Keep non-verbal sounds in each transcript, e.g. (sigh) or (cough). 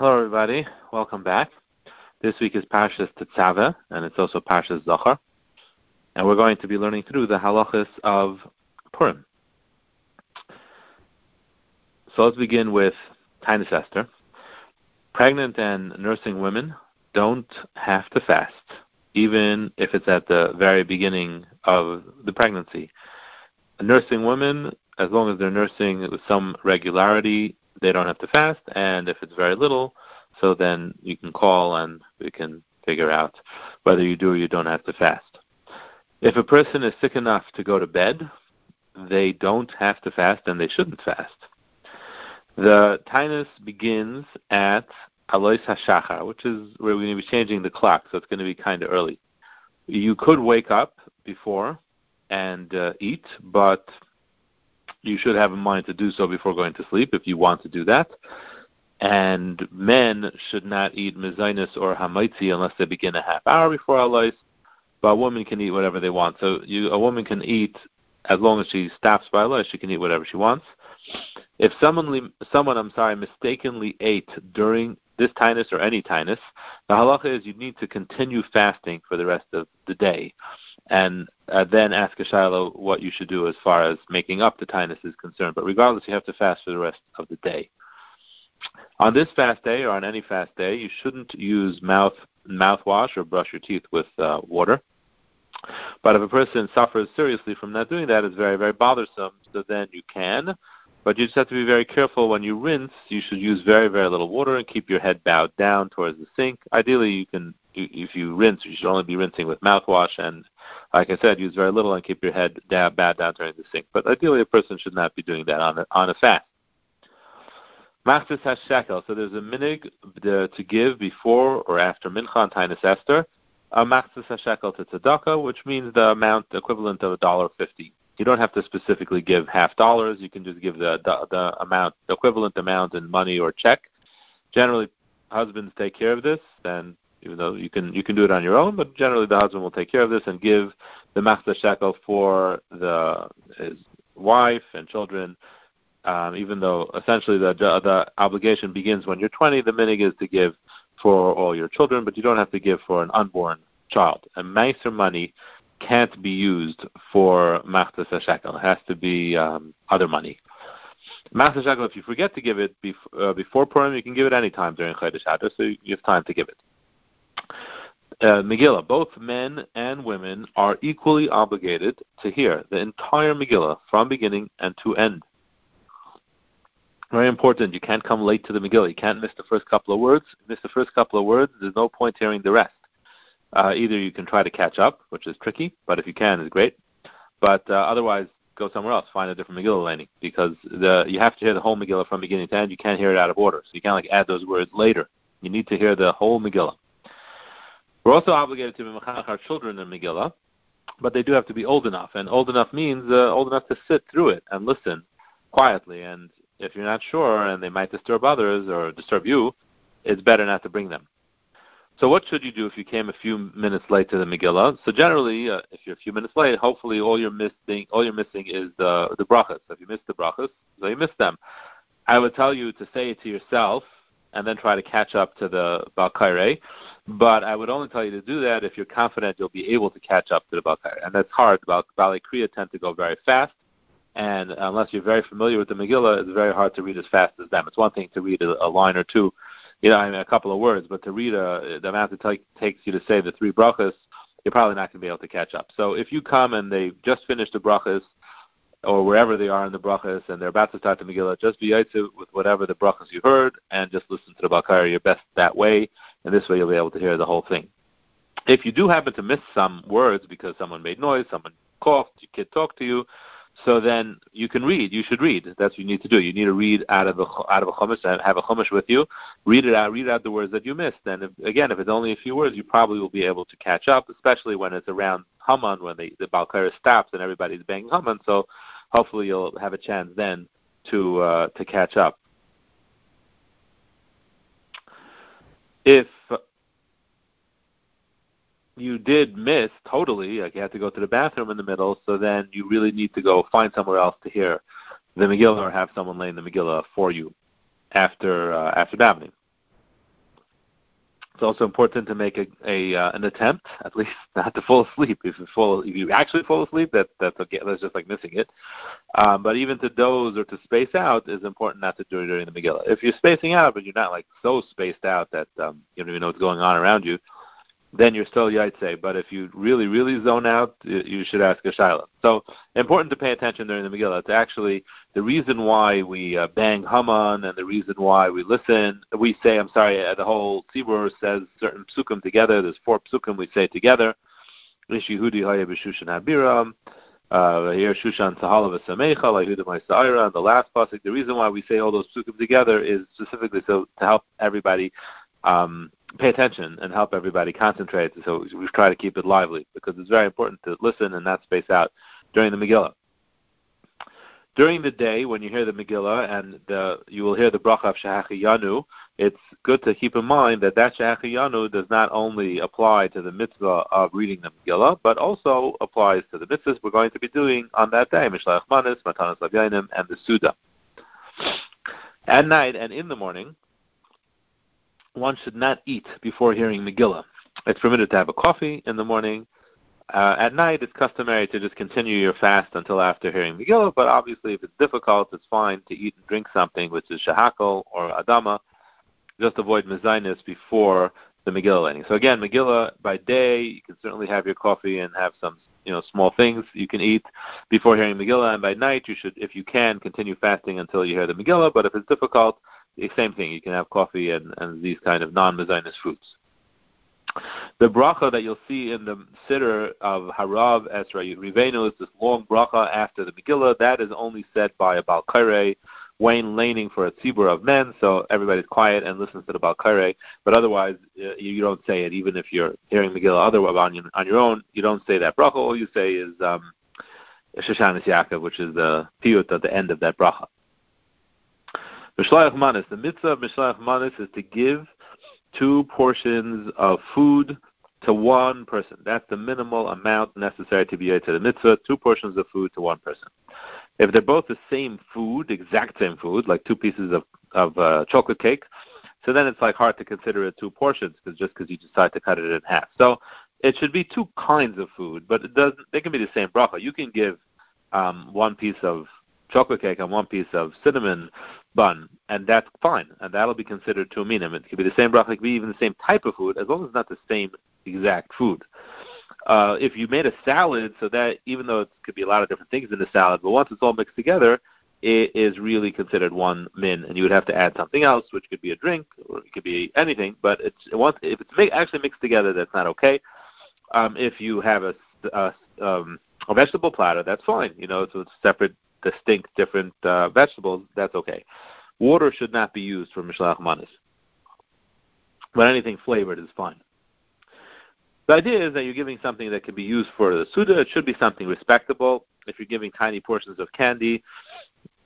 Hello, everybody. Welcome back. This week is Parshas Tetzaveh, and it's also Parshas Zachor. And we're going to be learning through the halachas of Purim. So let's begin with Tainus Esther. Pregnant and nursing women don't have to fast, even if it's at the very beginning of the pregnancy. Nursing women, as long as they're nursing with some regularity, they don't have to fast, and if it's very little, so then you can call and we can figure out whether you do or you don't have to fast. If a person is sick enough to go to bed, they don't have to fast and they shouldn't fast. The Tainus begins at Alois HaShachar, which is where we're going to be changing the clock, so it's going to be kind of early. You could wake up before and uh, eat, but you should have in mind to do so before going to sleep if you want to do that. And men should not eat mezainis or hamaitzi unless they begin a half hour before Alois. But a woman can eat whatever they want. So you, a woman can eat as long as she stops by Alois. She can eat whatever she wants. If someone, someone, I'm sorry, mistakenly ate during this tainus or any tainus, the halacha is you need to continue fasting for the rest of the day and uh, then ask a shiloh what you should do as far as making up the tainus is concerned. But regardless, you have to fast for the rest of the day. On this fast day or on any fast day, you shouldn't use mouth mouthwash or brush your teeth with uh, water. But if a person suffers seriously from not doing that, it's very, very bothersome. So then you can, but you just have to be very careful when you rinse. You should use very, very little water and keep your head bowed down towards the sink. Ideally, you can, if you rinse, you should only be rinsing with mouthwash and like I said, use very little and keep your head down, bad down during the sink. But ideally, a person should not be doing that on a, on a fast. Machtzis Hashekel. So there's a minig to give before or after mincha and tainus Esther. A machtzis hashekel to tzedakah, which means the amount equivalent of a dollar fifty. You don't have to specifically give half dollars. You can just give the, the the amount, the equivalent amount in money or check. Generally, husbands take care of this, and even though you can you can do it on your own, but generally the husband will take care of this and give the master shekel for the his wife and children. Um, even though essentially the, the the obligation begins when you're 20, the minig is to give for all your children, but you don't have to give for an unborn child. And meiser money can't be used for machzas shekel. It has to be um, other money. Machzas shekel, if you forget to give it uh, before Purim, you can give it any time during Chodesh Adar, so you have time to give it uh, Megillah, both men and women are equally obligated to hear the entire Megillah from beginning and to end. Very important. You can't come late to the Megillah. You can't miss the first couple of words. Miss the first couple of words, there's no point hearing the rest. Uh, either you can try to catch up, which is tricky, but if you can, it's great. But uh, otherwise, go somewhere else, find a different Megillah leining, because the, you have to hear the whole Megillah from beginning to end. You can't hear it out of order, so you can't like add those words later. You need to hear the whole Megillah. We're also obligated to mechanech our children in Megillah, but they do have to be old enough, and old enough means uh, old enough to sit through it and listen quietly. And if you're not sure, and they might disturb others or disturb you, it's better not to bring them. So what should you do if you came a few minutes late to the Megillah? So generally, uh, if you're a few minutes late, hopefully all you're missing, all you're missing is the the brachas. So if you miss the brachas, so you miss them. I would tell you to say it to yourself and then try to catch up to the Balkaire. But I would only tell you to do that if you're confident you'll be able to catch up to the Balkaire. And that's hard. Balei Kriya tend to go very fast. And unless you're very familiar with the Megillah, it's very hard to read as fast as them. It's one thing to read a, a line or two, you know, I mean, a couple of words, but to read a, the amount it t- takes you to say the three brachas, you're probably not going to be able to catch up. So if you come and they just finished the brachas, or wherever they are in the brachas, and they're about to start the Megillah, just be yaitzu with whatever the brachas you heard, and just listen to the Bakar your best that way, and this way you'll be able to hear the whole thing. If you do happen to miss some words because someone made noise, someone coughed, your kid talked to you, so then you can read. You should read. That's what you need to do. You need to read out of a out of a chumash. Uh, have a chumash with you. Read it out. Read out the words that you missed. And if, again, if it's only a few words, you probably will be able to catch up. Especially when it's around Haman, when the the Balkara stops and everybody's banging Haman. So hopefully you'll have a chance then to uh, to catch up. If you did miss totally, like you had to go to the bathroom in the middle, so then you really need to go find somewhere else to hear the Megillah or have someone laying the Megillah for you after uh, after davening. It's also important to make a, a uh, an attempt, (laughs) at least not to fall asleep. If you fall, if you actually fall asleep, that that's okay. That's just like missing it. Um, but even to doze or to space out is important not to do it during the Megillah. If you're spacing out, but you're not like so spaced out that um, you don't even know what's going on around you, then you're still Yaitse. But if you really, really zone out, you should ask a Shaila. So important to pay attention during the Megillah. It's actually the reason why we uh, bang Haman and the reason why we listen. We say, I'm sorry, uh, the whole Tzibur says certain psukim together. There's four psukim we say together. Ish Yehudi Haya B'Shushan Habiram. Uh, Shushan and the last pasuk. The reason why we say all those psukim together is specifically so to help everybody um, pay attention and help everybody concentrate. So we try to keep it lively because it's very important to listen and not space out during the Megillah. During the day, when you hear the Megillah and the, you will hear the bracha of Shehachiyanu, it's good to keep in mind that that Shehachiyanu does not only apply to the mitzvah of reading the Megillah, but also applies to the mitzvahs we're going to be doing on that day, Mishlach Manis, Matanas Lavyanim, and the Suda. At night and in the morning, one should not eat before hearing Megillah. It's permitted to have a coffee in the morning. Uh, at night, it's customary to just continue your fast until after hearing Megillah, but obviously, if it's difficult, it's fine to eat and drink something, which is shahakal or adama. Just avoid mezainis before the Megillah ending. So again, Megillah by day, you can certainly have your coffee and have some you know small things you can eat before hearing Megillah, and by night you should, if you can, continue fasting until you hear the Megillah. But if it's difficult, same thing. You can have coffee and, and these kind of non-mezinus fruits. The bracha that you'll see in the siddur of Harav es Riveinu is this long bracha after the Megillah. That is only said by a Balkaire, Wayne laning for a tzibur of men, so everybody's quiet and listens to the Balkaire. But otherwise, uh, you don't say it, even if you're hearing Megillah otherwise on your, on your own. You don't say that bracha. All you say is um, Shoshanis Yaakov, which is the piyut at the end of that bracha. Mishlayach Manis. The mitzvah of Mishlayach Manis is to give two portions of food to one person. That's the minimal amount necessary to be to the mitzvah, two portions of food to one person. If they're both the same food, exact same food, like two pieces of, of uh, chocolate cake, so then it's like hard to consider it two portions because just because you decide to cut it in half. So it should be two kinds of food, but it doesn't. They can be the same bracha. You can give um, one piece of chocolate cake and one piece of cinnamon bun, and that's fine, and that'll be considered to a minimum. It could be the same bracha, it could be even the same type of food, as long as it's not the same exact food. Uh, if you made a salad, so that even though it could be a lot of different things in the salad, but once it's all mixed together, it is really considered one min, and you would have to add something else, which could be a drink or it could be anything. But it's once if it's actually mixed together, that's not okay. Um, if you have a, a, um, a vegetable platter, that's fine. You know, so it's separate distinct different uh, vegetables, that's okay. Water should not be used for mishlach manis, but anything flavored is fine. The idea is that you're giving something that can be used for the suda. It should be something respectable. If you're giving tiny portions of candy,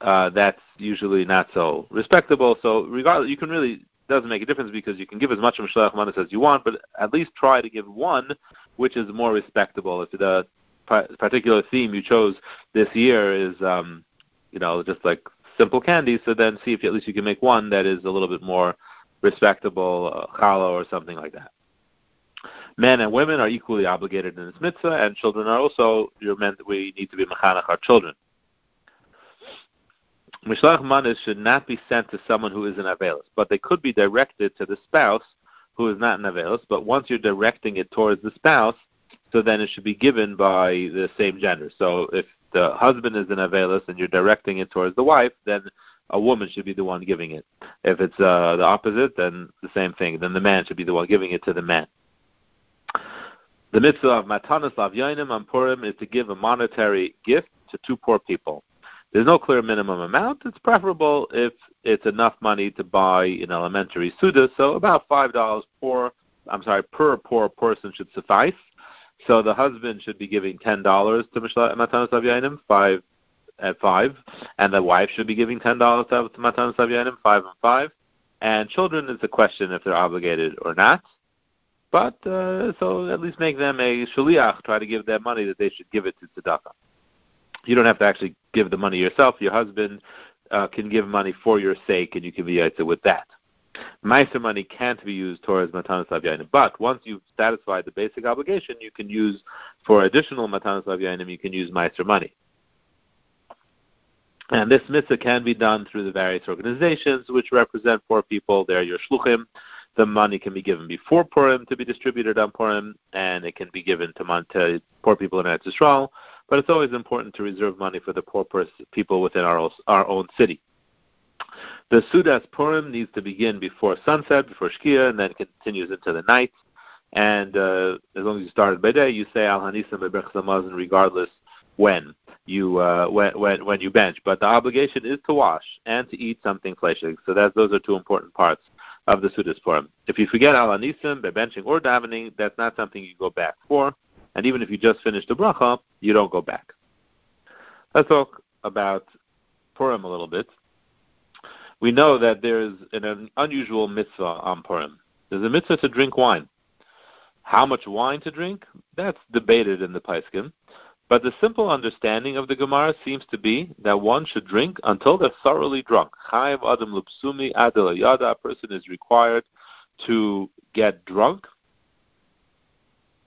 uh, that's usually not so respectable. So regardless, you can really doesn't make a difference because you can give as much of Mishlach Manas as you want, but at least try to give one which is more respectable. If the particular theme you chose this year is, um, you know, just like simple candy. So then see if at least you can make one that is a little bit more respectable, uh, challah or something like that. Men and women are equally obligated in this mitzvah, and children are also. You're meant we need to be mechanach our children. Mishlach manis should not be sent to someone who is an avelis, but they could be directed to the spouse who is not an avelis. But once you're directing it towards the spouse, so then it should be given by the same gender. So if the husband is an avelis and you're directing it towards the wife, then a woman should be the one giving it. If it's uh, the opposite, then the same thing. Then the man should be the one giving it to the man. The mitzvah of matanas lavyanim on Purim is to give a monetary gift to two poor people. There's no clear minimum amount. It's preferable if it's enough money to buy an elementary suda. So about five dollars per, I'm sorry, per poor person should suffice. So the husband should be giving ten dollars to Matanas Avyainim, five at five, and the wife should be giving ten dollars to Matanas Avyainim, five and five. And children is a question if they're obligated or not. But uh, so at least make them a shaliach, try to give them money that they should give it to tzedakah. You don't have to actually give the money yourself. Your husband uh, can give money for your sake, and you can be with that. Meiser money can't be used towards Matanas Avyanim. But once you've satisfied the basic obligation, you can use, for additional Matanas Avyanim, you can use Meiser money. And this mitzvah can be done through the various organizations which represent poor people. They're your shluchim. The money can be given before Purim to be distributed on Purim, and it can be given to, poor people in Eretz Yisrael. But it's always important to reserve money for the poor people within our own city. The Sudas Purim needs to begin before sunset, before Shkia, and then continues into the night. And uh, as long as you started by day, you say Al Hanisim Bebrech regardless when you uh, when, when when you bench. But the obligation is to wash and to eat something fleshly. So those are two important parts of the Sudas Purim. If you forget Al Hanisim by benching or davening, that's not something you go back for. And even if you just finished the bracha, you don't go back. Let's talk about Purim a little bit. We know that there's an unusual mitzvah on Purim. There's a mitzvah to drink wine. How much wine to drink? That's debated in the Paiskim. But the simple understanding of the Gemara seems to be that one should drink until they're thoroughly drunk. Chayav Adam Lupsumi Adel Yada, a person is required to get drunk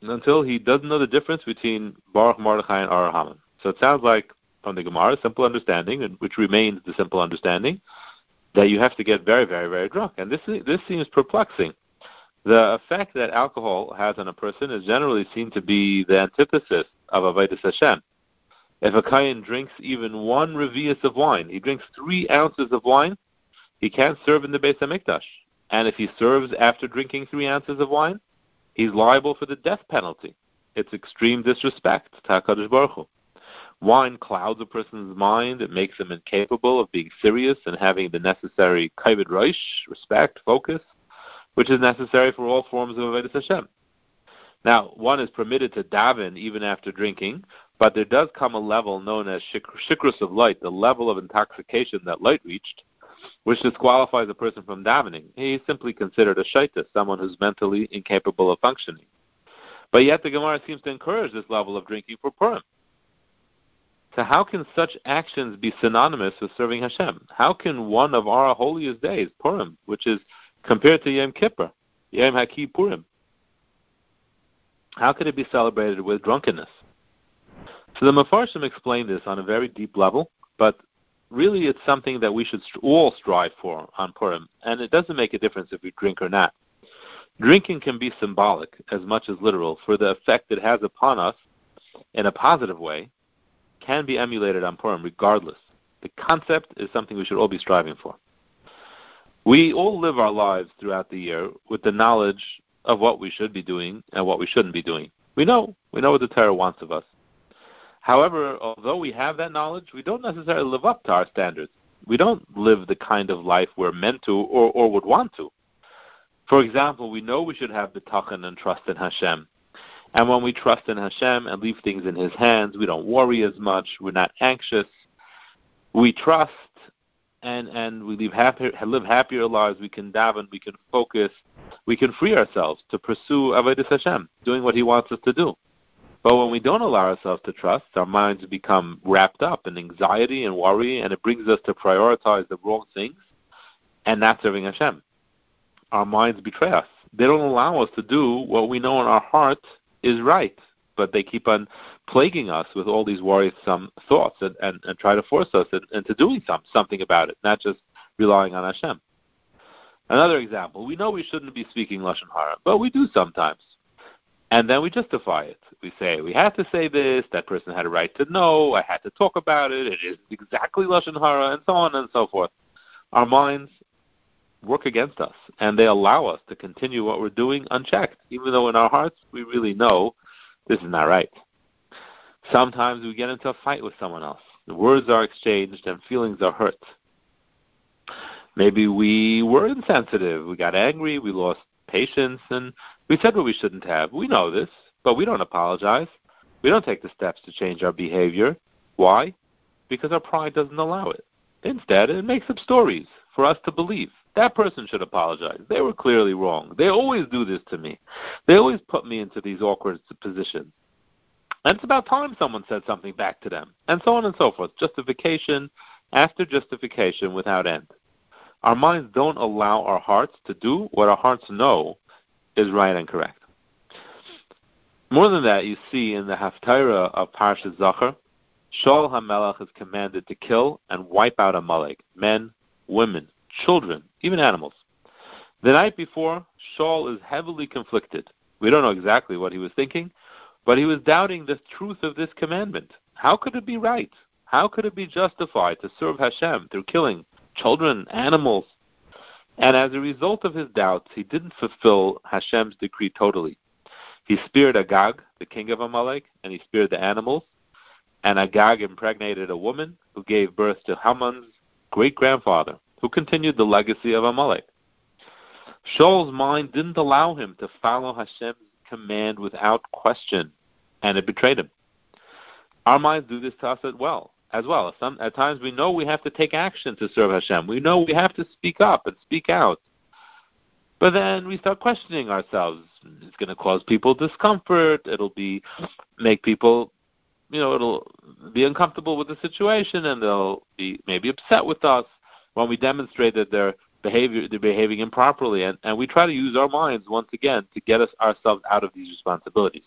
until he doesn't know the difference between Baruch Mordechai and Arur Haman. So it sounds like from the Gemara, simple understanding, which remains the simple understanding, that you have to get very, very, very drunk. And this this seems perplexing. The effect that alcohol has on a person is generally seen to be the antithesis of Avodah Hashem. If a Kayan drinks even one revius of wine, he drinks three ounces of wine, he can't serve in the Beis Hamikdash. And if he serves after drinking three ounces of wine, he's liable for the death penalty. It's extreme disrespect to HaKadosh Baruch Hu. Wine clouds a person's mind. It makes them incapable of being serious and having the necessary kavod rosh, respect, focus, which is necessary for all forms of Avodah Hashem. Now, one is permitted to daven even after drinking, but there does come a level known as shikrus of Lot, the level of intoxication that Lot reached, which disqualifies a person from davening. He is simply considered a shaita, someone who's mentally incapable of functioning. But yet the Gemara seems to encourage this level of drinking for Purim. So how can such actions be synonymous with serving Hashem? How can one of our holiest days, Purim, which is compared to Yom Kippur, Yom HaKippurim, how could it be celebrated with drunkenness? So the Mefarshim explain this on a very deep level, but really it's something that we should all strive for on Purim, and it doesn't make a difference if we drink or not. Drinking can be symbolic as much as literal for the effect it has upon us in a positive way, can be emulated on Purim regardless. The concept is something we should all be striving for. We all live our lives throughout the year with the knowledge of what we should be doing and what we shouldn't be doing. We know. We know what the Torah wants of us. However, although we have that knowledge, we don't necessarily live up to our standards. We don't live the kind of life we're meant to or, or would want to. For example, we know we should have bitachon and trust in Hashem. And when we trust in Hashem and leave things in His hands, we don't worry as much. We're not anxious. We trust and and we live happier live happier lives. We can daven. We can focus. We can free ourselves to pursue avodas Hashem, doing what He wants us to do. But when we don't allow ourselves to trust, our minds become wrapped up in anxiety and worry, and it brings us to prioritize the wrong things and not serving Hashem. Our minds betray us. They don't allow us to do what we know in our heart is right, but they keep on plaguing us with all these worrisome thoughts and, and, and try to force us into doing some, something about it, not just relying on Hashem. Another example, we know we shouldn't be speaking Lashon Hara, but we do sometimes. And then we justify it. We say, we had to say this, that person had a right to know, I had to talk about it, it is exactly Lashon Hara, and so on and so forth. Our minds work against us, and they allow us to continue what we're doing unchecked, even though in our hearts we really know this is not right. Sometimes we get into a fight with someone else. The words are exchanged and feelings are hurt. Maybe we were insensitive. We got angry. We lost patience, and we said what we shouldn't have. We know this, but we don't apologize. We don't take the steps to change our behavior. Why? Because our pride doesn't allow it. Instead, it makes up stories for us to believe. That person should apologize. They were clearly wrong. They always do this to me. They always put me into these awkward positions. And it's about time someone said something back to them, and so on and so forth. Justification after justification without end. Our minds don't allow our hearts to do what our hearts know is right and correct. More than that, you see in the Haftarah of Parashat Zachor, Shaul HaMelech is commanded to kill and wipe out Amalek, men, women, children, even animals. The night before, Shaul is heavily conflicted. We don't know exactly what he was thinking, but he was doubting the truth of this commandment. How could it be right? How could it be justified to serve Hashem through killing children, animals? And as a result of his doubts, he didn't fulfill Hashem's decree totally. He speared Agag, the king of Amalek, and he speared the animals. And Agag impregnated a woman who gave birth to Haman's great grandfather, who continued the legacy of Amalek. Shaul's mind didn't allow him to follow Hashem's command without question, and it betrayed him. Our minds do this to us as well. As well, Some, at times we know we have to take action to serve Hashem. We know we have to speak up and speak out, but then we start questioning ourselves. It's going to cause people discomfort. It'll be make people, you know, it'll be uncomfortable with the situation, and they'll be maybe upset with us when we demonstrate that they're behavior they're behaving improperly, and, and we try to use our minds once again to get us ourselves out of these responsibilities.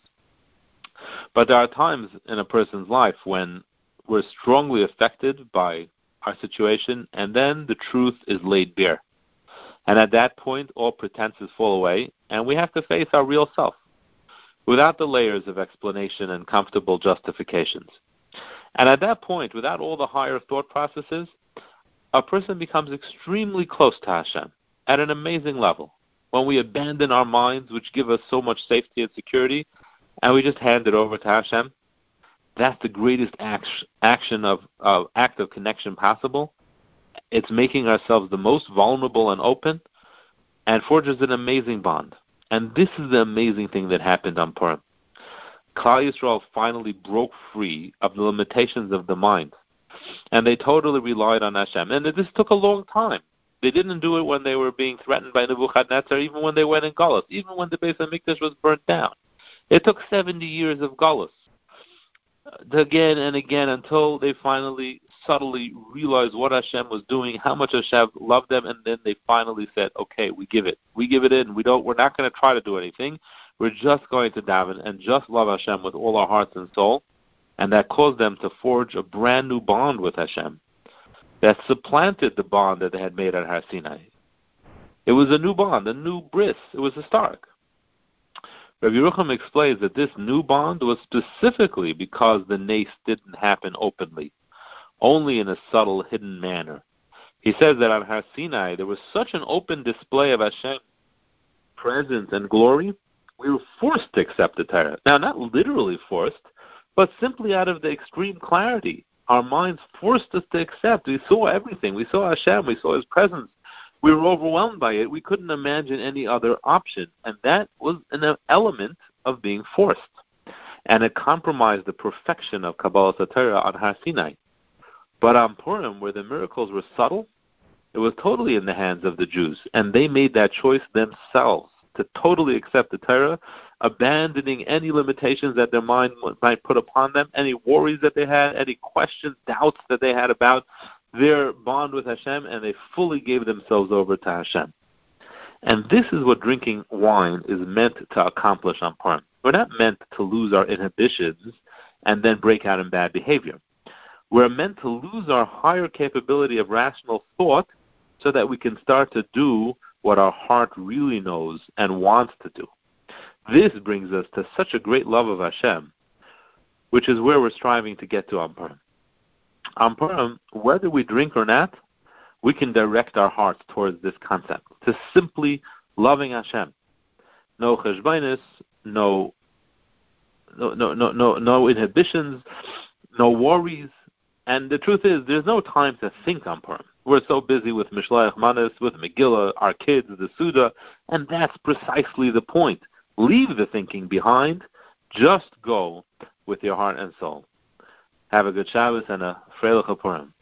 But there are times in a person's life when we're strongly affected by our situation, and then the truth is laid bare. And at that point, all pretenses fall away, and we have to face our real self without the layers of explanation and comfortable justifications. And at that point, without all the higher thought processes, a person becomes extremely close to Hashem at an amazing level. When we abandon our minds, which give us so much safety and security, and we just hand it over to Hashem, that's the greatest action of, of act of connection possible. It's making ourselves the most vulnerable and open, and forges an amazing bond. And this is the amazing thing that happened on Purim. Klal Yisrael finally broke free of the limitations of the mind and they totally relied on Hashem. And this took a long time. They didn't do it when they were being threatened by Nebuchadnezzar, even when they went in Gullus, even when the Beis Hamikdash was burnt down. It took 70 years of Gullus uh, again and again until they finally subtly realized what Hashem was doing, how much Hashem loved them, and then they finally said, "Okay, we give it. We give it in. We don't. We're not going to try to do anything. We're just going to daven and just love Hashem with all our hearts and soul." And that caused them to forge a brand new bond with Hashem that supplanted the bond that they had made at Har Sinai. It was a new bond, a new bris. It was stark. Rabbi Yerucham explains that this new bond was specifically because the nace didn't happen openly, only in a subtle, hidden manner. He says that on Har Sinai there was such an open display of Hashem's presence and glory, we were forced to accept the Torah. Now, not literally forced, but simply out of the extreme clarity. Our minds forced us to accept. We saw everything. We saw Hashem. We saw His presence. We were overwhelmed by it. We couldn't imagine any other option. And that was an element of being forced. And it compromised the perfection of Kabbalas Torah on Har Sinai. But on Purim, where the miracles were subtle, it was totally in the hands of the Jews. And they made that choice themselves to totally accept the Torah abandoning any limitations that their mind might put upon them, any worries that they had, any questions, doubts that they had about their bond with Hashem, and they fully gave themselves over to Hashem. And this is what drinking wine is meant to accomplish on Purim. We're not meant to lose our inhibitions and then break out in bad behavior. We're meant to lose our higher capability of rational thought so that we can start to do what our heart really knows and wants to do. This brings us to such a great love of Hashem, which is where we're striving to get to. On Purim, whether we drink or not, we can direct our hearts towards this concept, to simply loving Hashem. No cheshbainis, no, no, no, no, no, no inhibitions, no worries. And the truth is, there's no time to think on Purim. We're so busy with Mishloach Manos, with Megillah, our kids, the Suda, and that's precisely the point. Leave the thinking behind. Just go with your heart and soul. Have a good Shabbos and a Freilich Purim.